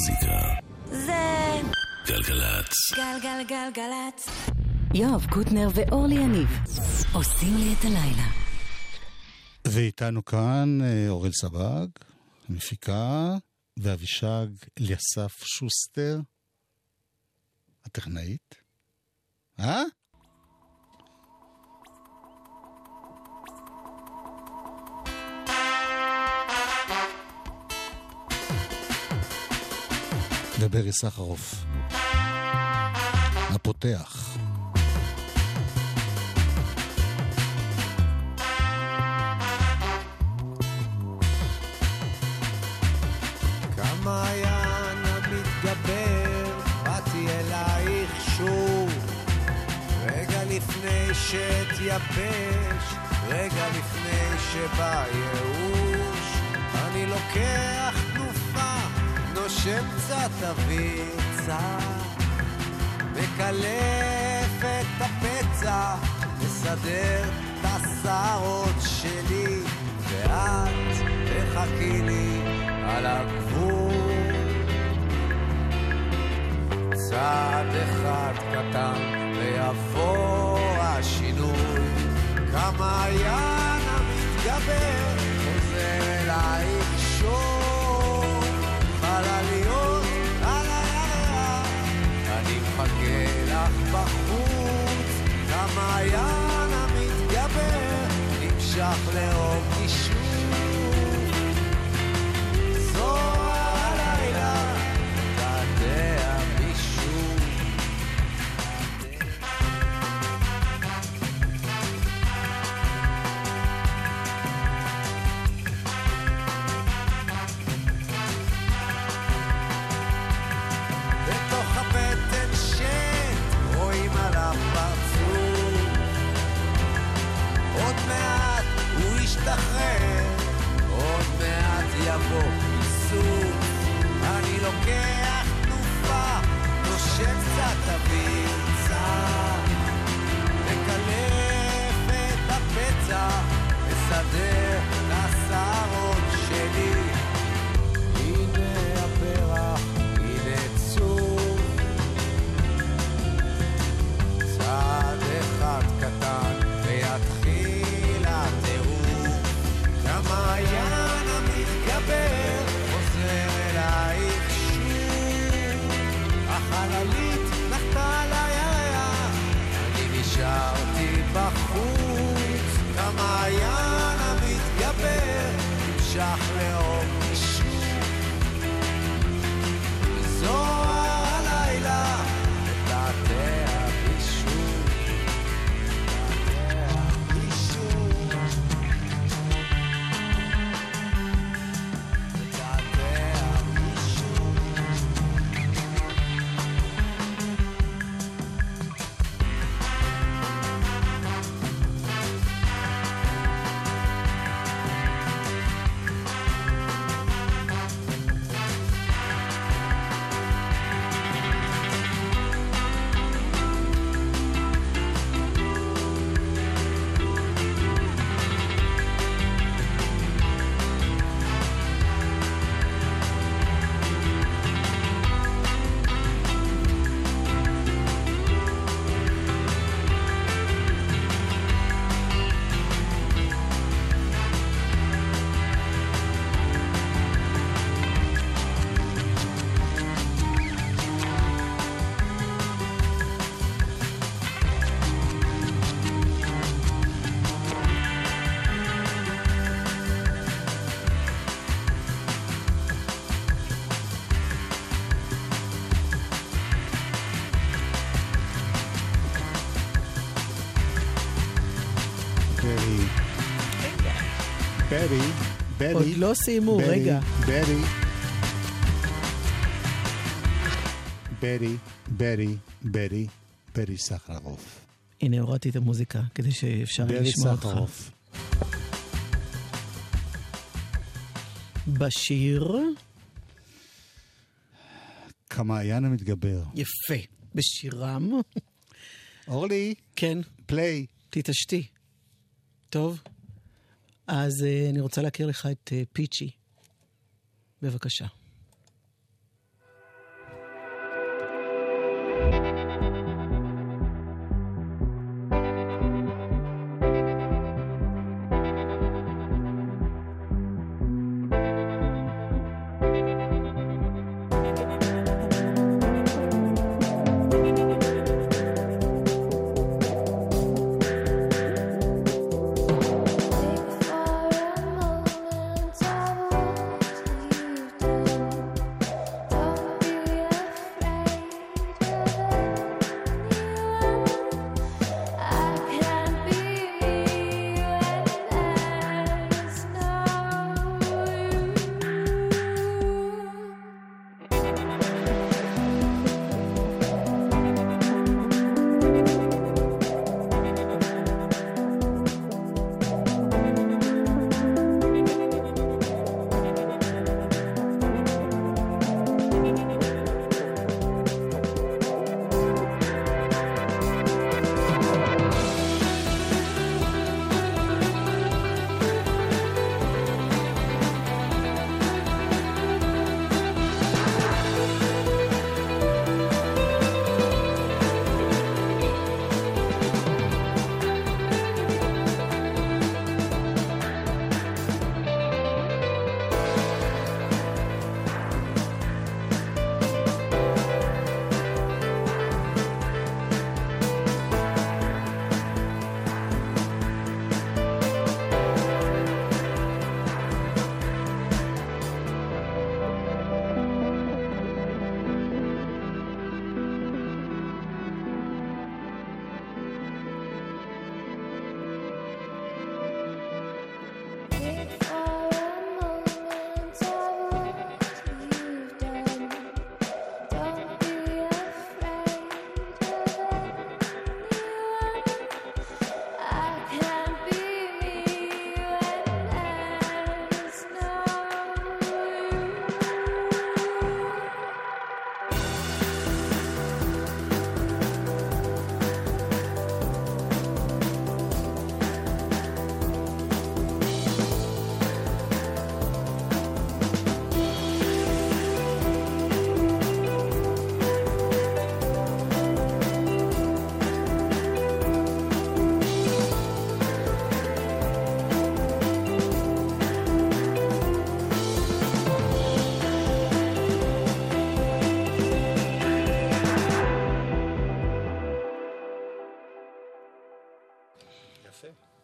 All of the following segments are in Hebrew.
המוזיקה. זה גלגלצ. גלגלגלגלצ. יואב קוטנר ואורלי יניב עושים לי את הלילה. ואיתנו כאן אה, אורל סבג, המפיקה, ואבישג אליסף שוסטר, הטכנאית. אה? וברי סחרוף, הפותח. כמעיין המתגבר, באתי אלייך שוב. רגע לפני שאתייבש, רגע לפני שבא ייאוש. אני לוקח נושם קצת אוויר צר. מקלף את הפצע, מסדר את השערות שלי, ואת תחכי לי על הגבול. צעד אחד קטן ויבוא השינוי, כמעיין המתגבר חוזר בחוץ, כמעיין המתגבר נמשך לאור ברי. עוד לא סיימו, ברי, רגע. ברי. ברי, ברי, ברי, ברי סחרוף. הנה, הורדתי את המוזיקה, כדי שאפשר לשמוע אותך. סחרוף. בשיר, כמעיין המתגבר. יפה. בשירם, אורלי, כן, פליי. תתעשתי. טוב? אז uh, אני רוצה להכיר לך את uh, פיצ'י. בבקשה.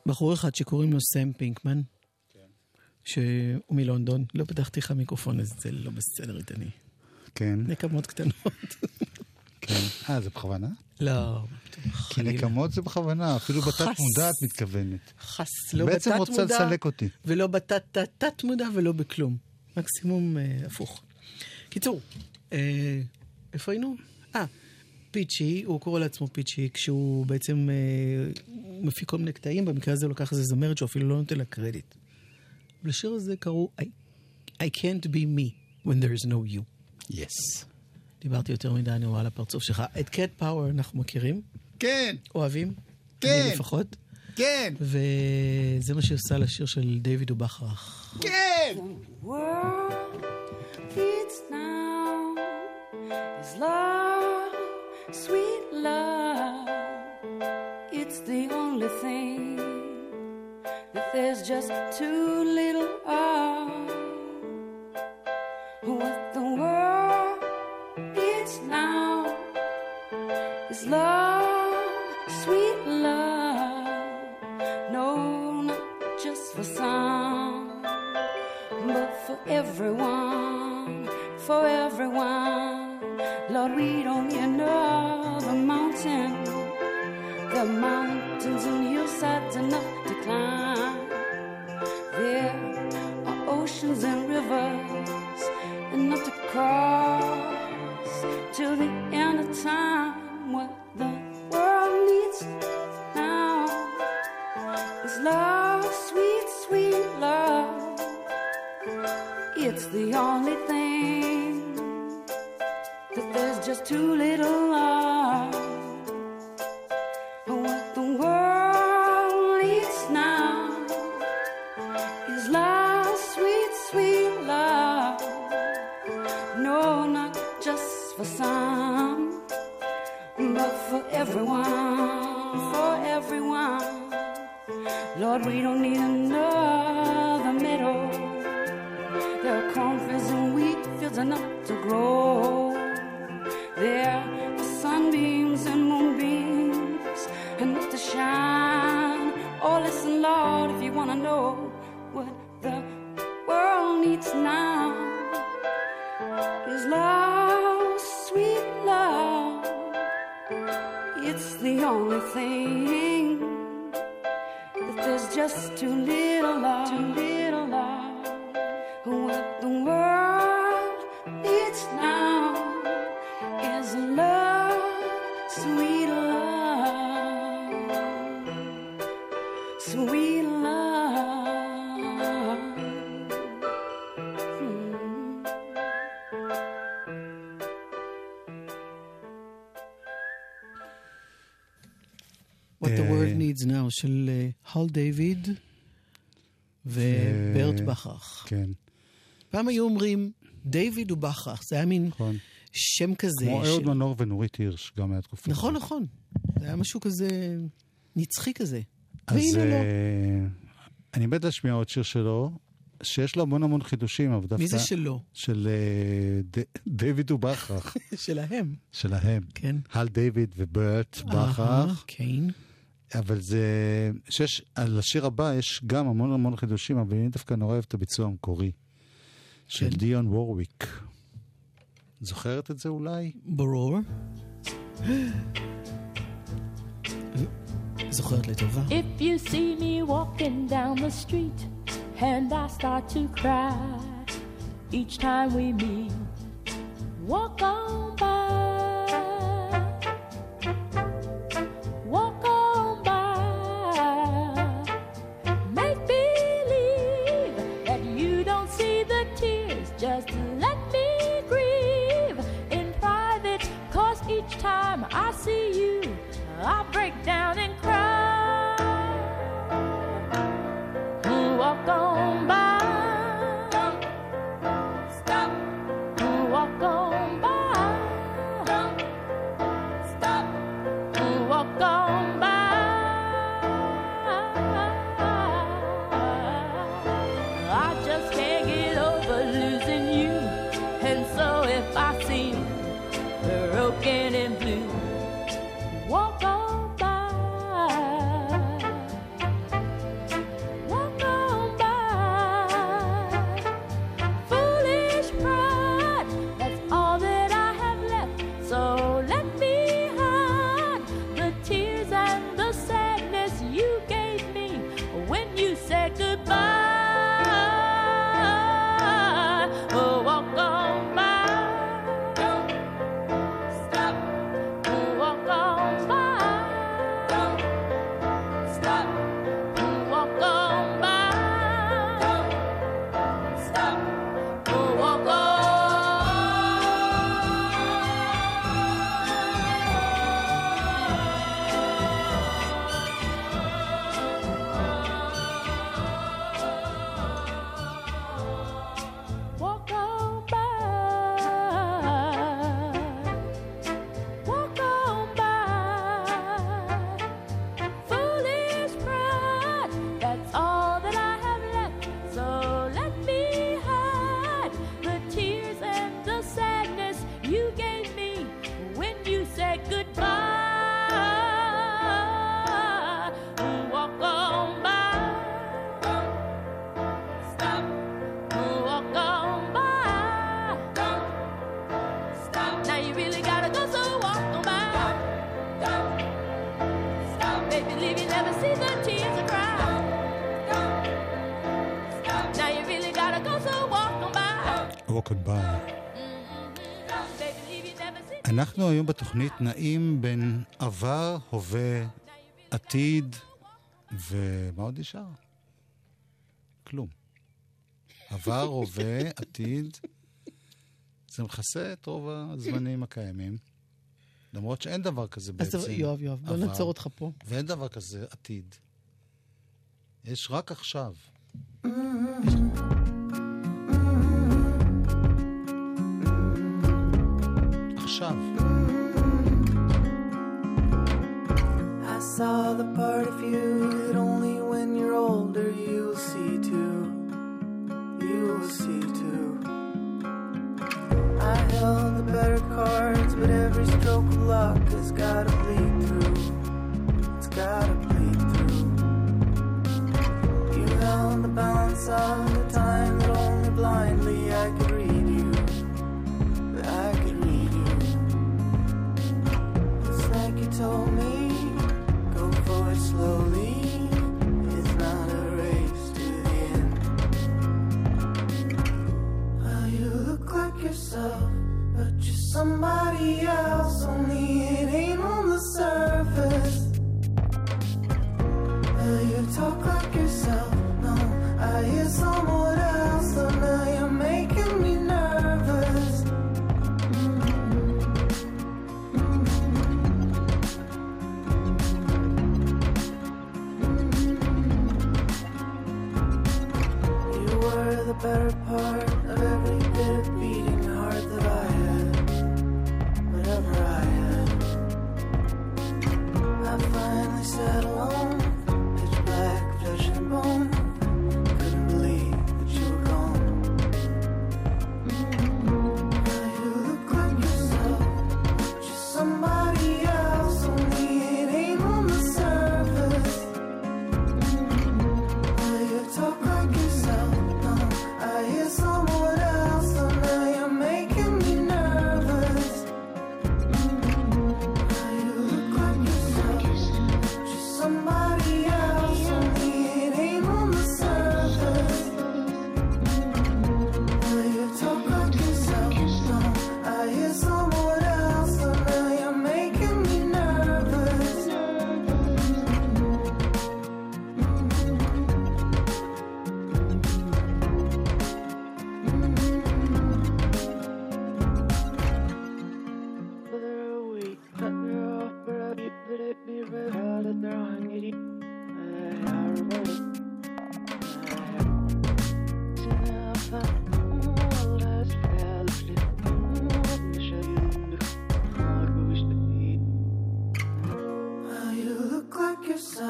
בחור אחד שקוראים לו סם פינקמן, שהוא מלונדון. לא פתחתי לך מיקרופון, אז זה לא בסדר איתני. כן, נקמות קטנות. כן. אה, זה בכוונה? לא, כי. נקמות זה בכוונה, אפילו. בתת מודע את מתכוונת. חס, לא בעצם בתת רוצה מודע, לסלק אותי. ולא בתת מודע ולא בכלום. מקסימום אה, הפוך. קיצור, אה, איפה היינו? אה, פיצ'י, הוא קורא לעצמו פיצ'י, כשהוא בעצם אה, הוא מפיק כל מיני קטעים, במקרה הזה הוא לקח איזה זמרת שהוא אפילו לא נותן לה קרדיט. לשיר הזה קראו I, I can't be me when there is no you. יס. דיברתי יותר מדי, אני רואה על הפרצוף שלך. את קט פאוור אנחנו מכירים? כן, אוהבים? כן. אני לפחות. כן, וזה מה שהיא עושה לשיר של דיוויד ובכרך. כן! now is love, sweet love. There's just too little of. What the world needs now is love, sweet love. No, not just for some but for everyone, for everyone. Lord, we don't need another mountain. The mountains and hillsides enough to climb. To cross till the end of time. What the world needs now is love, sweet, sweet love. It's the only thing that there's just too little of. של אה, הל דיוויד וברט בכרך. כן, פעם היו אומרים דיוויד ובכרך, זה היה מין נכון. שם כזה. כמו של- אהוד מנור ונורית הירש, גם היה תקופה. נכון, כזאת. נכון. זה היה משהו כזה נצחי כזה. אז והנה לא. אה, אני מת להשמיע עוד שיר שלו, שיש לו המון המון חידושים, אבל דווקא... מי זה שלו? של אה, ד- דיוויד ובכרך, שלהם. שלהם. כן. הל דיוויד וברט בכרך. כן. אבל זה... שיש, על השיר הבא יש גם המון המון חידושים, אבל אני דווקא נורא אוהב את הביצוע המקורי. של כן. דיון וורוויק. זוכרת את זה אולי? ברור. זוכרת לטובה. If you see me walking down the street and I start to cry each time we meet, walk on אנחנו היום בתוכנית נעים בין עבר, הווה, עתיד, ומה עוד נשאר? כלום. עבר, הווה, עתיד. זה מכסה את רוב הזמנים הקיימים. למרות שאין דבר כזה אז בעצם. יואב, יואב, בוא נעצור אותך פה. ואין דבר כזה עתיד. יש רק עכשיו. עכשיו. Saw the part of you that only when you're older you'll see too. You'll see too. I held the better cards, but every stroke of luck has gotta bleed through. It's gotta bleed through. You held the balance of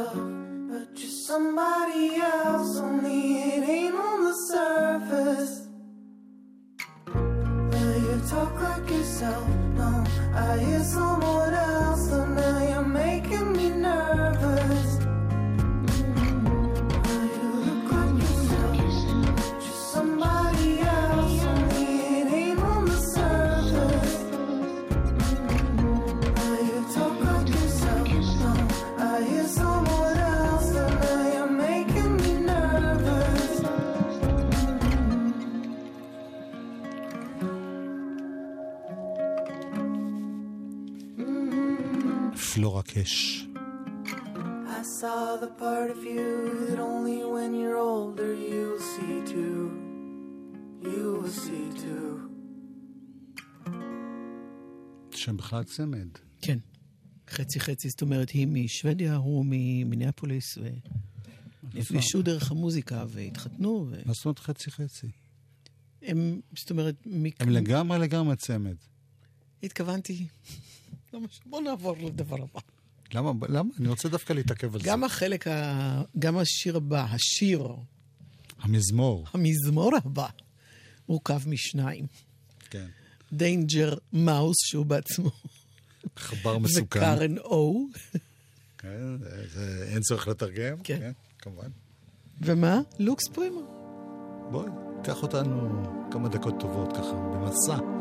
but you're somebody else. Only it ain't on the surface. Well, you talk like yourself. שם בכלל צמד. כן. חצי חצי, זאת אומרת, היא משוודיה, הוא ממיניאפוליס, ונפגשו דרך המוזיקה והתחתנו, מה זאת אומרת חצי חצי? והם, זאת אומרת, מק... הם לגמרי לגמרי צמד. התכוונתי, בוא נעבור לדבר הבא. למה? למה? אני רוצה דווקא להתעכב על גם זה. החלק, ה... גם השיר הבא, השיר, המזמור. המזמור הבא, מורכב משניים. כן. Danger Mouse, שהוא בעצמו, עכבר מסוכן. ו Karen O, כן, אין צורך לתרגם. כן. כן, כמובן. ומה? Lux Prima. בואי, קח אותנו כמה דקות טובות ככה, במסע.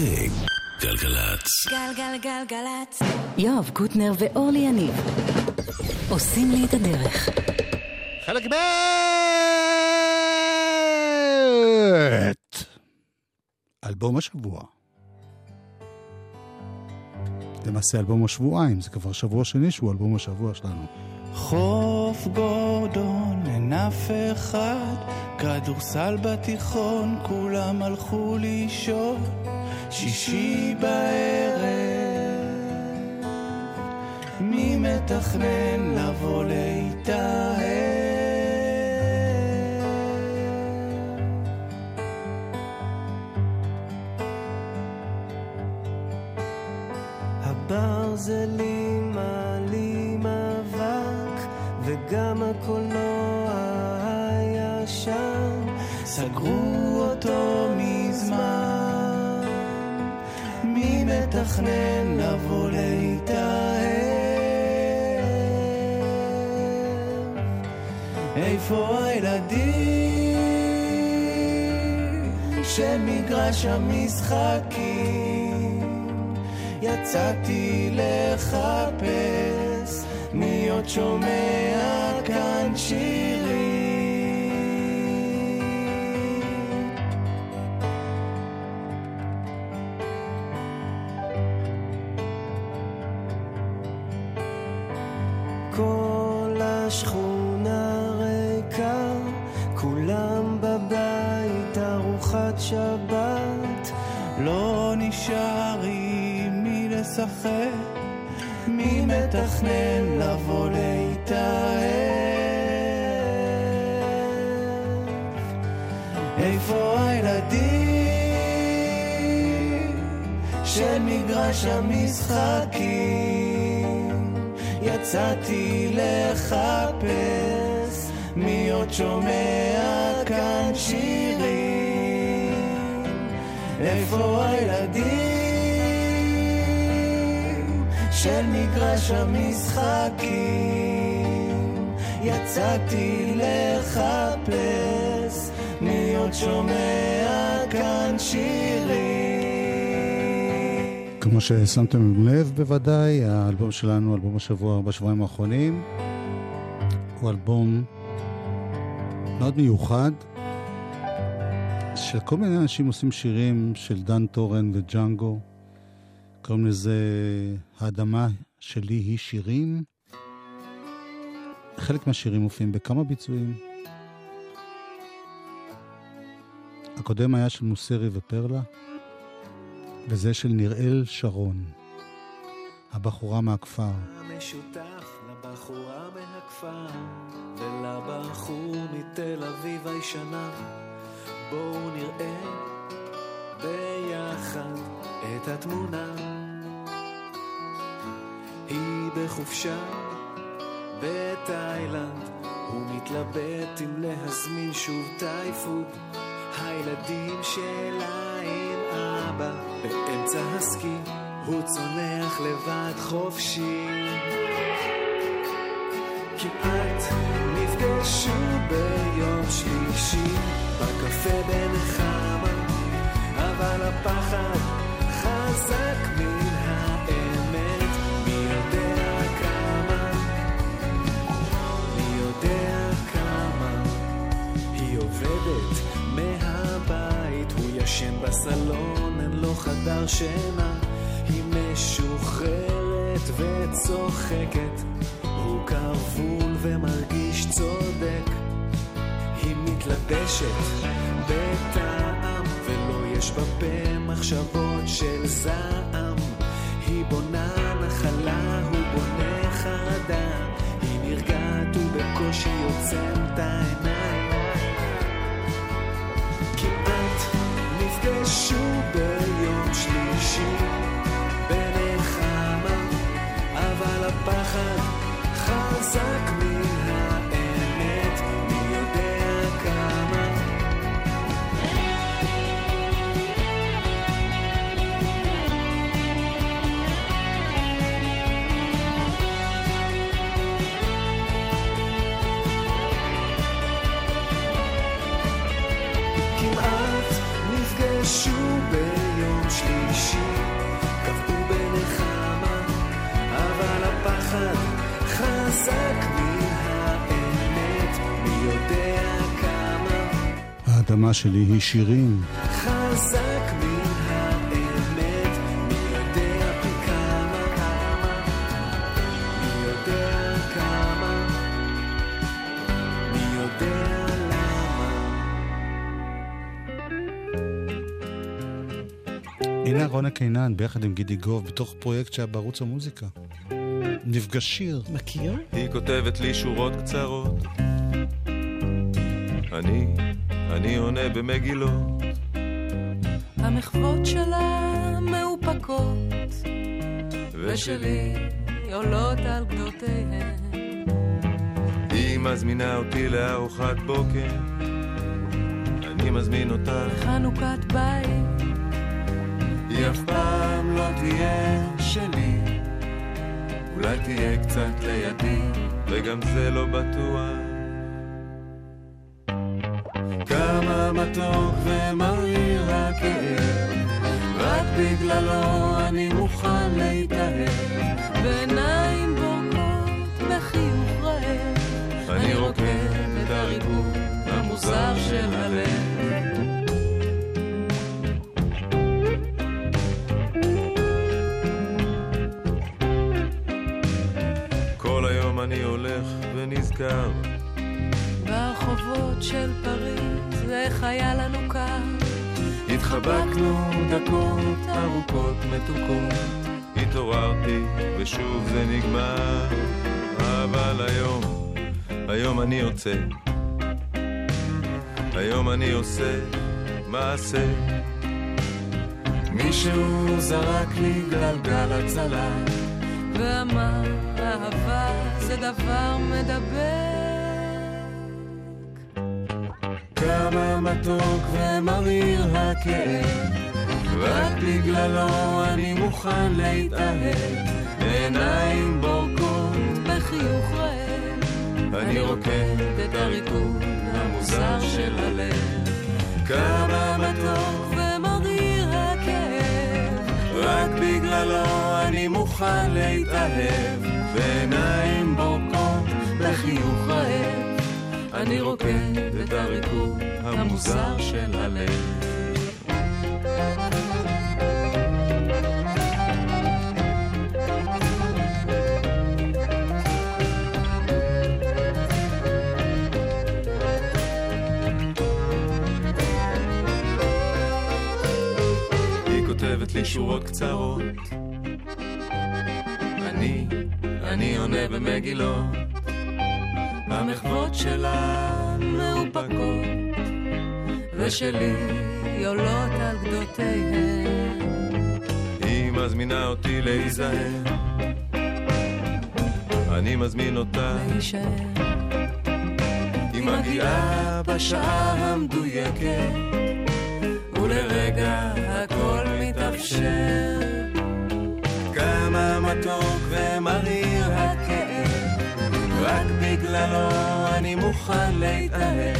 זה גלגלצ. גלגלגלגלצ. יואב קוטנר ואורלי יניב עושים לי את הדרך. חלק ב' אלבום השבוע. למעשה אלבום השבועיים, זה כבר שבוע שני שהוא אלבום השבוע שלנו. חוף גורדון, אין אף אחד, כדורסל בתיכון, כולם הלכו לישון, שישי בערב. מי מתכנן לבוא להתאהב? הברזלים מעלים אבק, וגם הקולנוע הישן, סגרו אותו מתכנן לבוא להתאהב? איפה הילדים של מגרש המשחקים? יצאתי לחפש מי עוד שומע כאן שירים מתכנן לבוא להתאהב? איפה הילדים של מגרש המשחקים? יצאתי לחפש מי עוד שומע כאן שירים איפה הילדים של מגרש המשחקים? יצאתי לחפש מי עוד שומע כאן שירים כמו ששמתם לב בוודאי, האלבום שלנו, אלבום השבוע בשבועיים האחרונים, הוא אלבום מאוד מיוחד, שכל מיני אנשים עושים שירים של דן טורן וג'אנגו, קוראים לזה האדמה שלי היא שירים. חלק מהשירים מופיעים בכמה ביצועים. הקודם היה של מוסרי ופרלה. וזה של נראל שרון, הבחורה מהכפר. המשותף לבחורה מהכפר ולבחור מתל אביב הישנה בואו נראה ביחד את התמונה היא בחופשה בתאילנד הוא מתלבט אם להזמין שוב טייפוד הילדים שלה עם אבא באמצע הסקי הוא צונח לבד חופשי. כמעט נפגשו ביום שלישי בקפה בנחמה אבל הפחד חזק מן עובדת מהבית, הוא ישן בסלון, אין לו חדר שינה. היא משוחררת וצוחקת, הוא כבול ומרגיש צודק. היא מתלבשת בטעם, ולא יש בפה מחשבות של זעם. היא בונה נחלה, הוא בונה חרדה. היא נרגעת ובקושי עוצם את העיניים. נפגשו ביום שלישי. בנחמה, אבל הפחד חזק מן האדמה שלי היא שירים. חזק מן האמת, מי יודע פי כמה, מי יודע כמה, מי יודע למה. הנה אהרונה קינן ביחד עם גידי גוב בתוך פרויקט שהיה בערוץ המוזיקה. נפגש שיר. מכיר? היא כותבת לי שורות קצרות. אני, אני עונה במגילות. המחוות שלה מאופקות, ושלי עולות על גדותיהן. היא מזמינה אותי לארוחת בוקר. אני מזמין אותה. חנוכת בית, היא אף פעם לא תהיה שלי. אולי תהיה קצת לידי, וגם זה לא בטוח. מתוק ומריר הכאב, רק בגללו אני מוכן להתאהב. בעיניים בורקות בחיוך רעב. אני רוקד את הריבוד המוזר של הלב. אני הולך ונזכר, ברחובות של פריז, איך היה לנו קר. התחבקנו דקות ארוכות מתוקות, התעוררתי ושוב זה נגמר, אבל היום, היום אני יוצא, היום אני עושה מעשה. מישהו זרק לי גלגל הצלה, ואמר, אהבה זה דבר מדבק. כמה מתוק ומריר הכאב, רק בגללו אני מוכן להתאהב, עיניים בורקות, בחיוך רעב, אני רוקד את הריקוד המוזר של הלב. כמה מתוק ומריר הכאב, רק בגללו אני מוכן להתאהב, בעיניים בורקות, בחיוך רעב, אני רוקד את הריקוד המוזר של הלב. שורות קצרות. אני, אני עונה במגילות. המחוות שלה מאופקות, ושלי עולות על גדותיהן. היא מזמינה אותי להיזהר. אני מזמין אותה, להישאר היא מגיעה בשעה המדויקת, ולרגע הכל מתאפשר. כמה מתוק ומריר הכאב, רק בגללו אני מוכן להתאהב.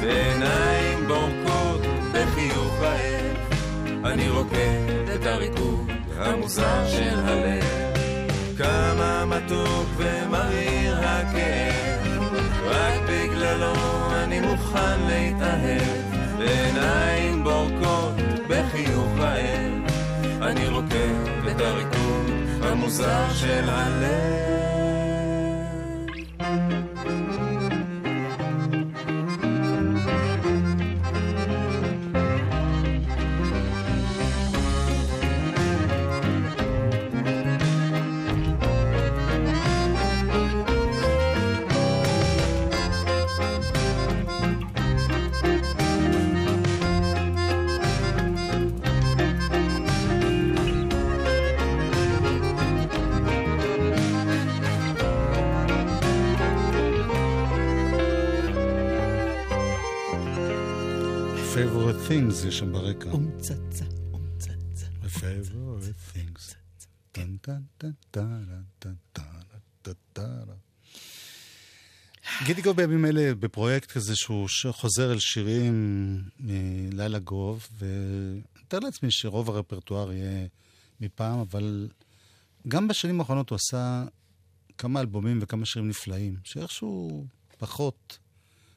בעיניים בורקות, בחיוך רעב, אני רוקד את הריקוד המוזר של הלב. כמה מתוק ומריר הכאב, רק בגללו אני מוכן להתאהב. בעיניים בורקות, בחיוך רעב, אני רוקד את הריקוד המוזר של הלב. Things יש שם ברקע. אומצצה, אומצצה. My favorite things. טן טן טן טן טן טן טן טן. גידי גוב בימים אלה בפרויקט כזה שהוא חוזר אל שירים מלילה גוב, ומתאר לעצמי שרוב הרפרטואר יהיה מפעם, אבל גם בשנים האחרונות הוא עשה כמה אלבומים וכמה שירים נפלאים, שאיכשהו פחות,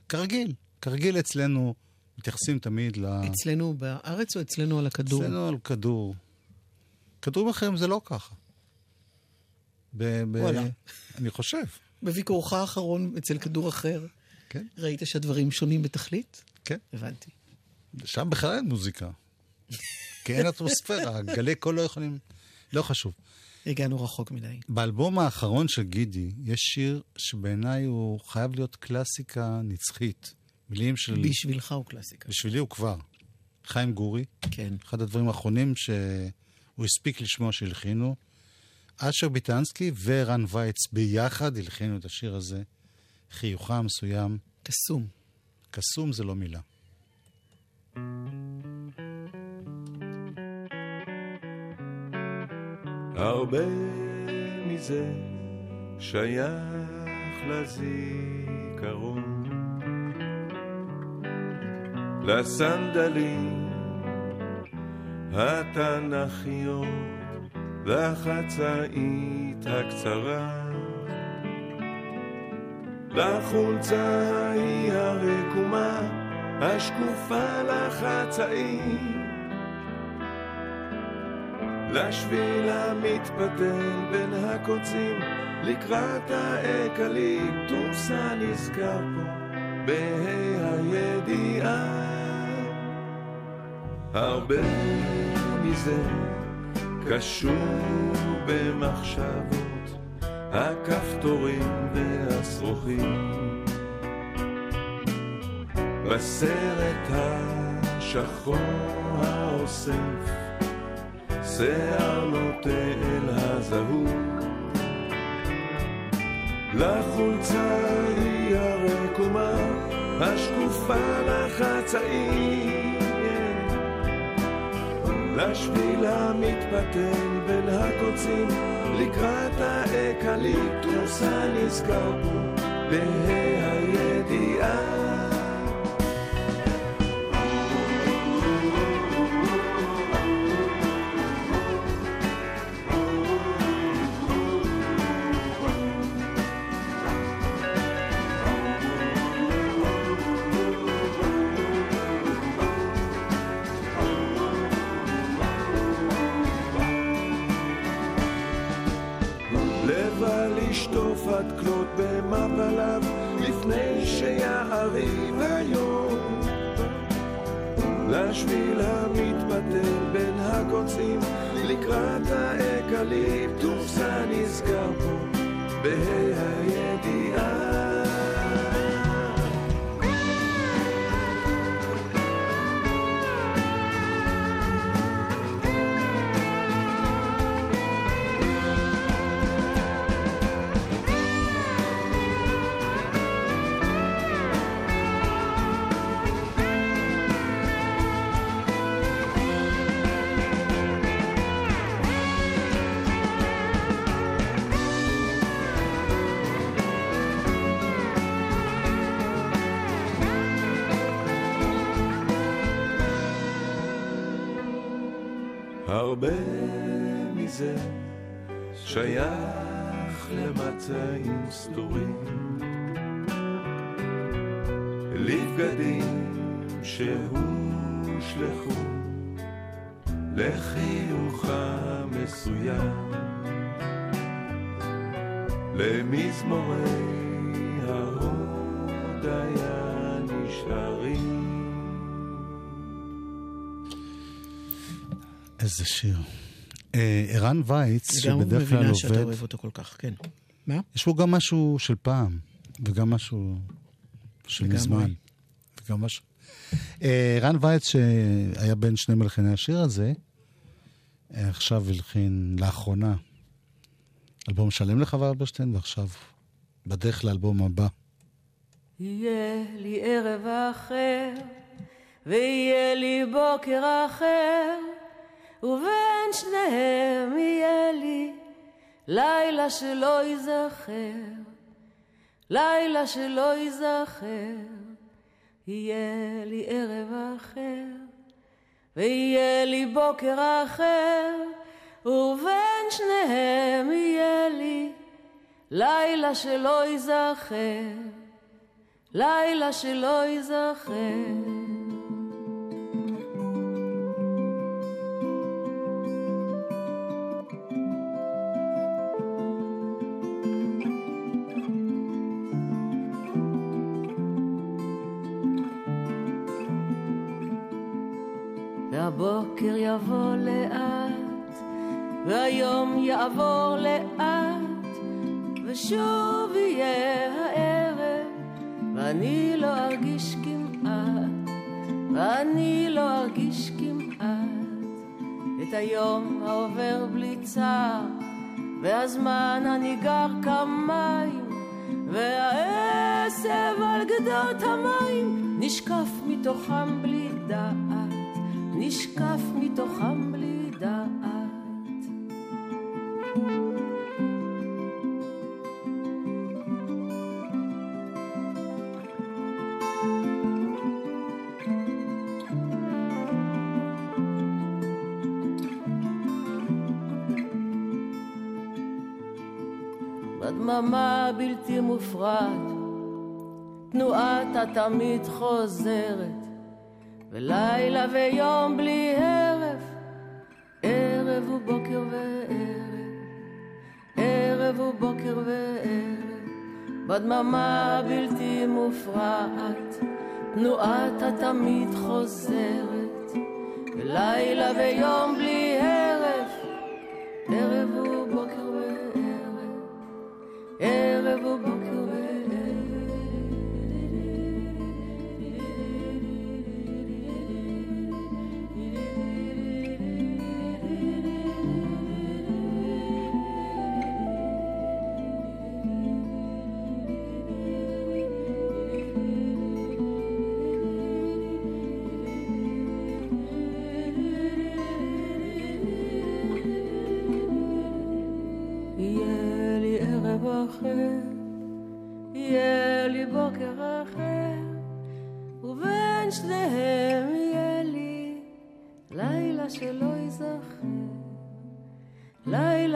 כרגיל, כרגיל אצלנו, מתייחסים תמיד ל... אצלנו בארץ או אצלנו על הכדור? אצלנו על כדור. כדורים אחרים זה לא ככה. ב- ב- וואלה. אני חושב, בביקורך האחרון אצל כדור אחר, כן, ראית שהדברים שונים בתכלית? כן. הבנתי. שם בכלל אין מוזיקה. כי אין אטמוספירה, גלי קול לא יכולים... לא חשוב. הגענו רחוק מדי. באלבום האחרון של גידי, יש שיר שבעיניי הוא חייב להיות קלאסיקה נצחית. מילים של... בשבילך הוא קלאסיקה. בשבילי הוא כבר. חיים גורי, כן. אחד הדברים האחרונים שהוא הספיק לשמוע שהלחינו. אשר ביטנסקי ורן וייץ ביחד הלחינו את השיר הזה. חיוכה מסוים. קסום. קסום זה לא מילה. הרבה מזה שייך לזיכרון, לסנדלים התנ"כיות והחצאית הקצרה, לחולצה ההיא הרקומה השקופה לחצאית. לשביל המתפתל בין הקוצים לקראת האקליפטוס הנזכר פה בה"א הידיעה הרבה מזה קשור במחשבות הכפתורים והשרוכים. בסרט השחור האוסף שיער נוטה אל הזהות לחולצה היא הרקומה השקופה לחצאים לשביל המתפתל בין הקוצים לקראת האקליפטוס הנזכר פה בה"א הידיעה לבה לשטוף עד כלות במפליו לפני שיעריב היום. לשביל המתפתל בין הקוצים לקראת האקליפטוס הנזכר פה בה"א הידיעה למצעים סתורים, לבגדים שהושלכו לחיוך המסוים, למזמורי ההודיה נשארים. איזה שיר. אה, ערן וייץ, גם שבדרך כלל מבינה שאתה עובד, אוהב אותו כל כך, כן. מה? יש בו גם משהו של פעם, וגם משהו של. מזמן. וגם משהו... אה, ערן וייץ, שהיה בין שני מלחיני השיר הזה, אה, עכשיו הלחין לאחרונה אלבום שלם לחווה אלברשטיין, ועכשיו בדרך לאלבום הבא. יהיה לי ערב אחר, ויהיה לי בוקר אחר, ובין שניהם יהיה לילה שלא ייזכר, לילה שלא ייזכר. יהיה לי ערב אחר, ויהיה לי בוקר אחר, ובין שניהם יהיה לי לילה שלא ייזכר, לילה שלא ייזכר. נשקף מתוכם בלי דעת. בדממה בלתי מופרעת, תנועת התמיד חוזרת. ולילה ויום בלי הרף, ערב ובוקר וערב, ערב ובוקר וערב, בדממה בלתי מופרעת, תנועת התמיד חוזרת, ולילה ויום בלי הרף, ערב ובוקר וערב, ערב ובוקר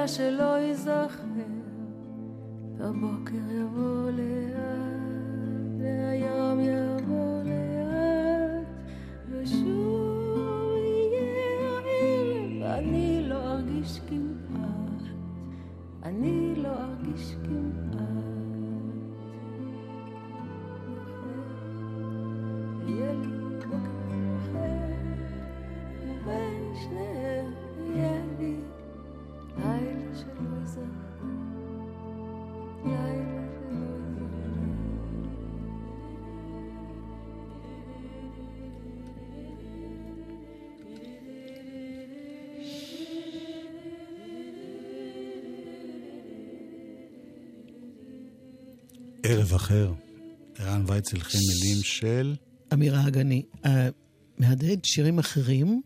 שלא ייזכר, והבוקר יבוא אחר. ערן וייצל חן מילים של... אמירה אגני. אה, מהדהד שירים אחרים,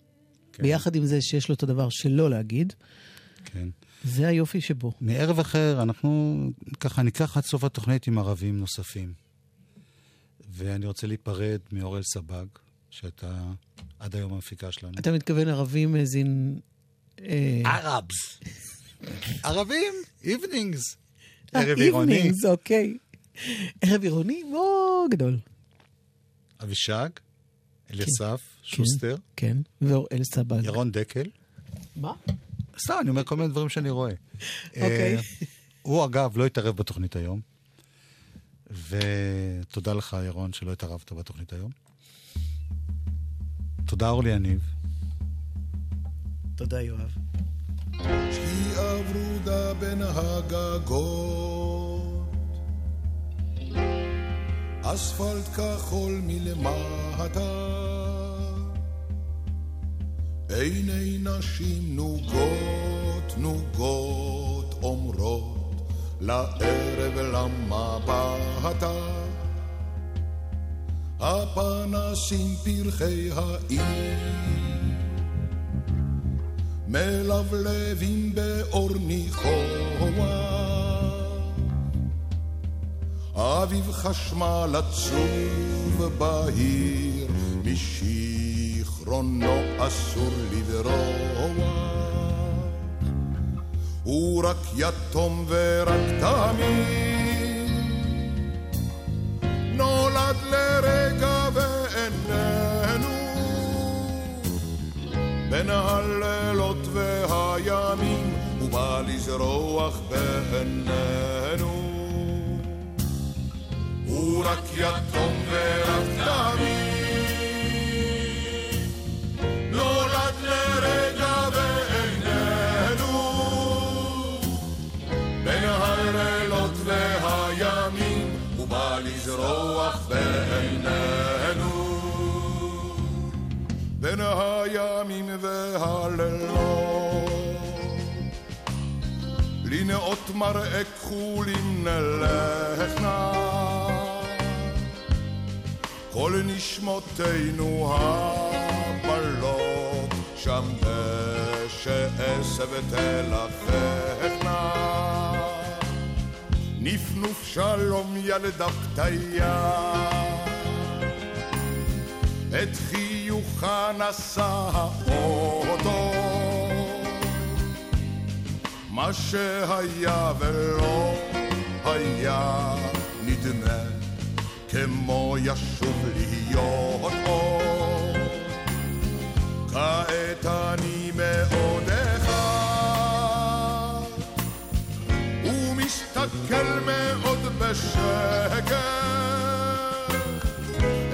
כן. ביחד עם זה שיש לו את הדבר שלא להגיד, כן. זה היופי שבו. מערב אחר, אנחנו ככה ניקח עד סוף התוכנית עם ערבים נוספים. ואני רוצה להיפרד מאורל סבג, שהייתה עד היום המפיקה שלנו. אתה מתכוון ערבים זין... אה, ערבס. ערבים, איבנינגס. אה, ערב עירוני. evenings, אוקיי. ערב עירוני מאוד גדול. אבישג, אליסף, שוסטר, כן, ואוראל סבג. ירון דקל. מה? סתם, אני אומר כל מיני דברים שאני רואה. אוקיי. אה, הוא אגב לא התערב בתוכנית היום, ותודה לך, ירון, שלא התערבת בתוכנית היום. תודה, אורלי יניב. תודה, יואב. שקיעה ורודה בין הגגות, אספלט כחול מלמטה, עיני נשים נוגות נוגות אומרות לערב למה באת? הפנסים פרחי העיר מלבלבים באור ניחוח. אביב חשמל עצוב בהיר, משיכרונו אסור לברוח. הוא רק יתום ורק תמיד. נולד לרגע ואיננו בין הלילות והימים, הוא בא לזרוח בעינינו. הוא רק יתום ורק תמיד. נולד לרגע ואיננו בין הלילות והימים, הוא בא לזרוח בעינינו. בין הימים והלילות. לנאות מראה כחולים נלך נא. כל נשמותינו הבלות, שם שעשב תלככנה. נפנוף שלום ילדה פתיה, את חיוכה נשא האוטו. מה שהיה ולא היה נדמה כמו ישוב להיות עוד. כעת אני אחד ומסתכל מאוד בשקט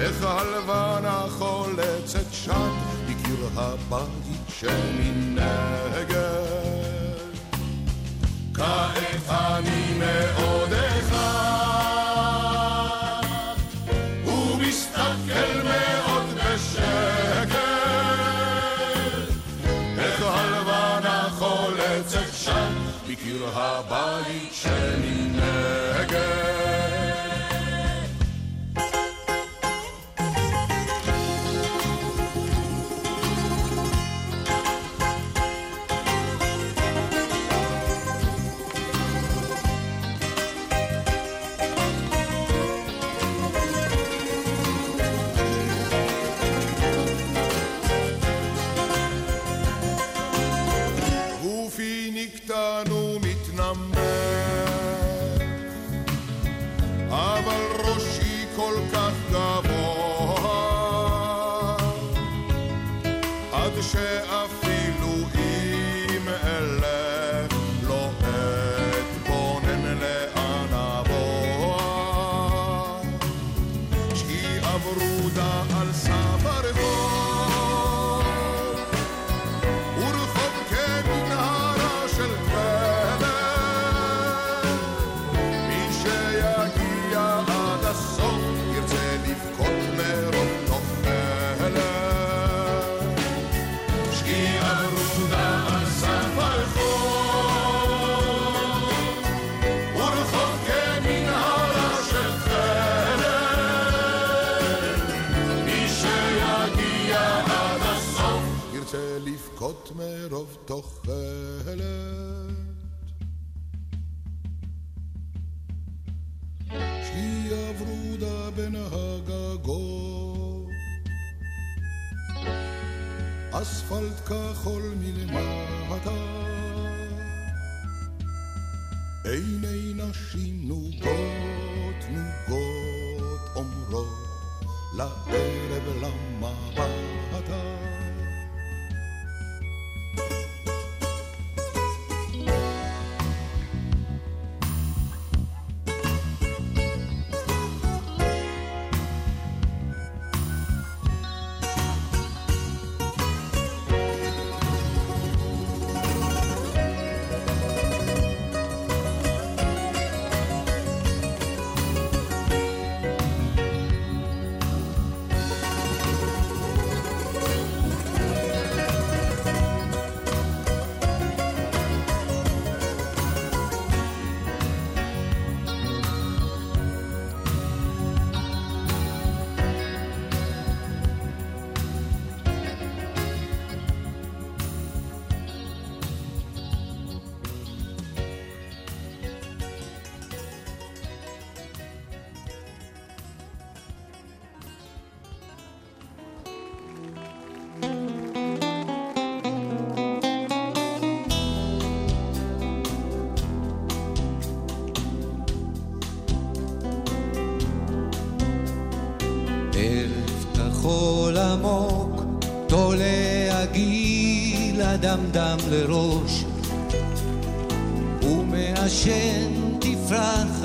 איך הלבנה חולצת שם בקיר הבית שמנגד כעת אני מאוד הגגות, אספלט כחול מלמטה, עיני נשים נוגות נוגות אומרות לערב אדמדם לראש, ומעשן תפרחת,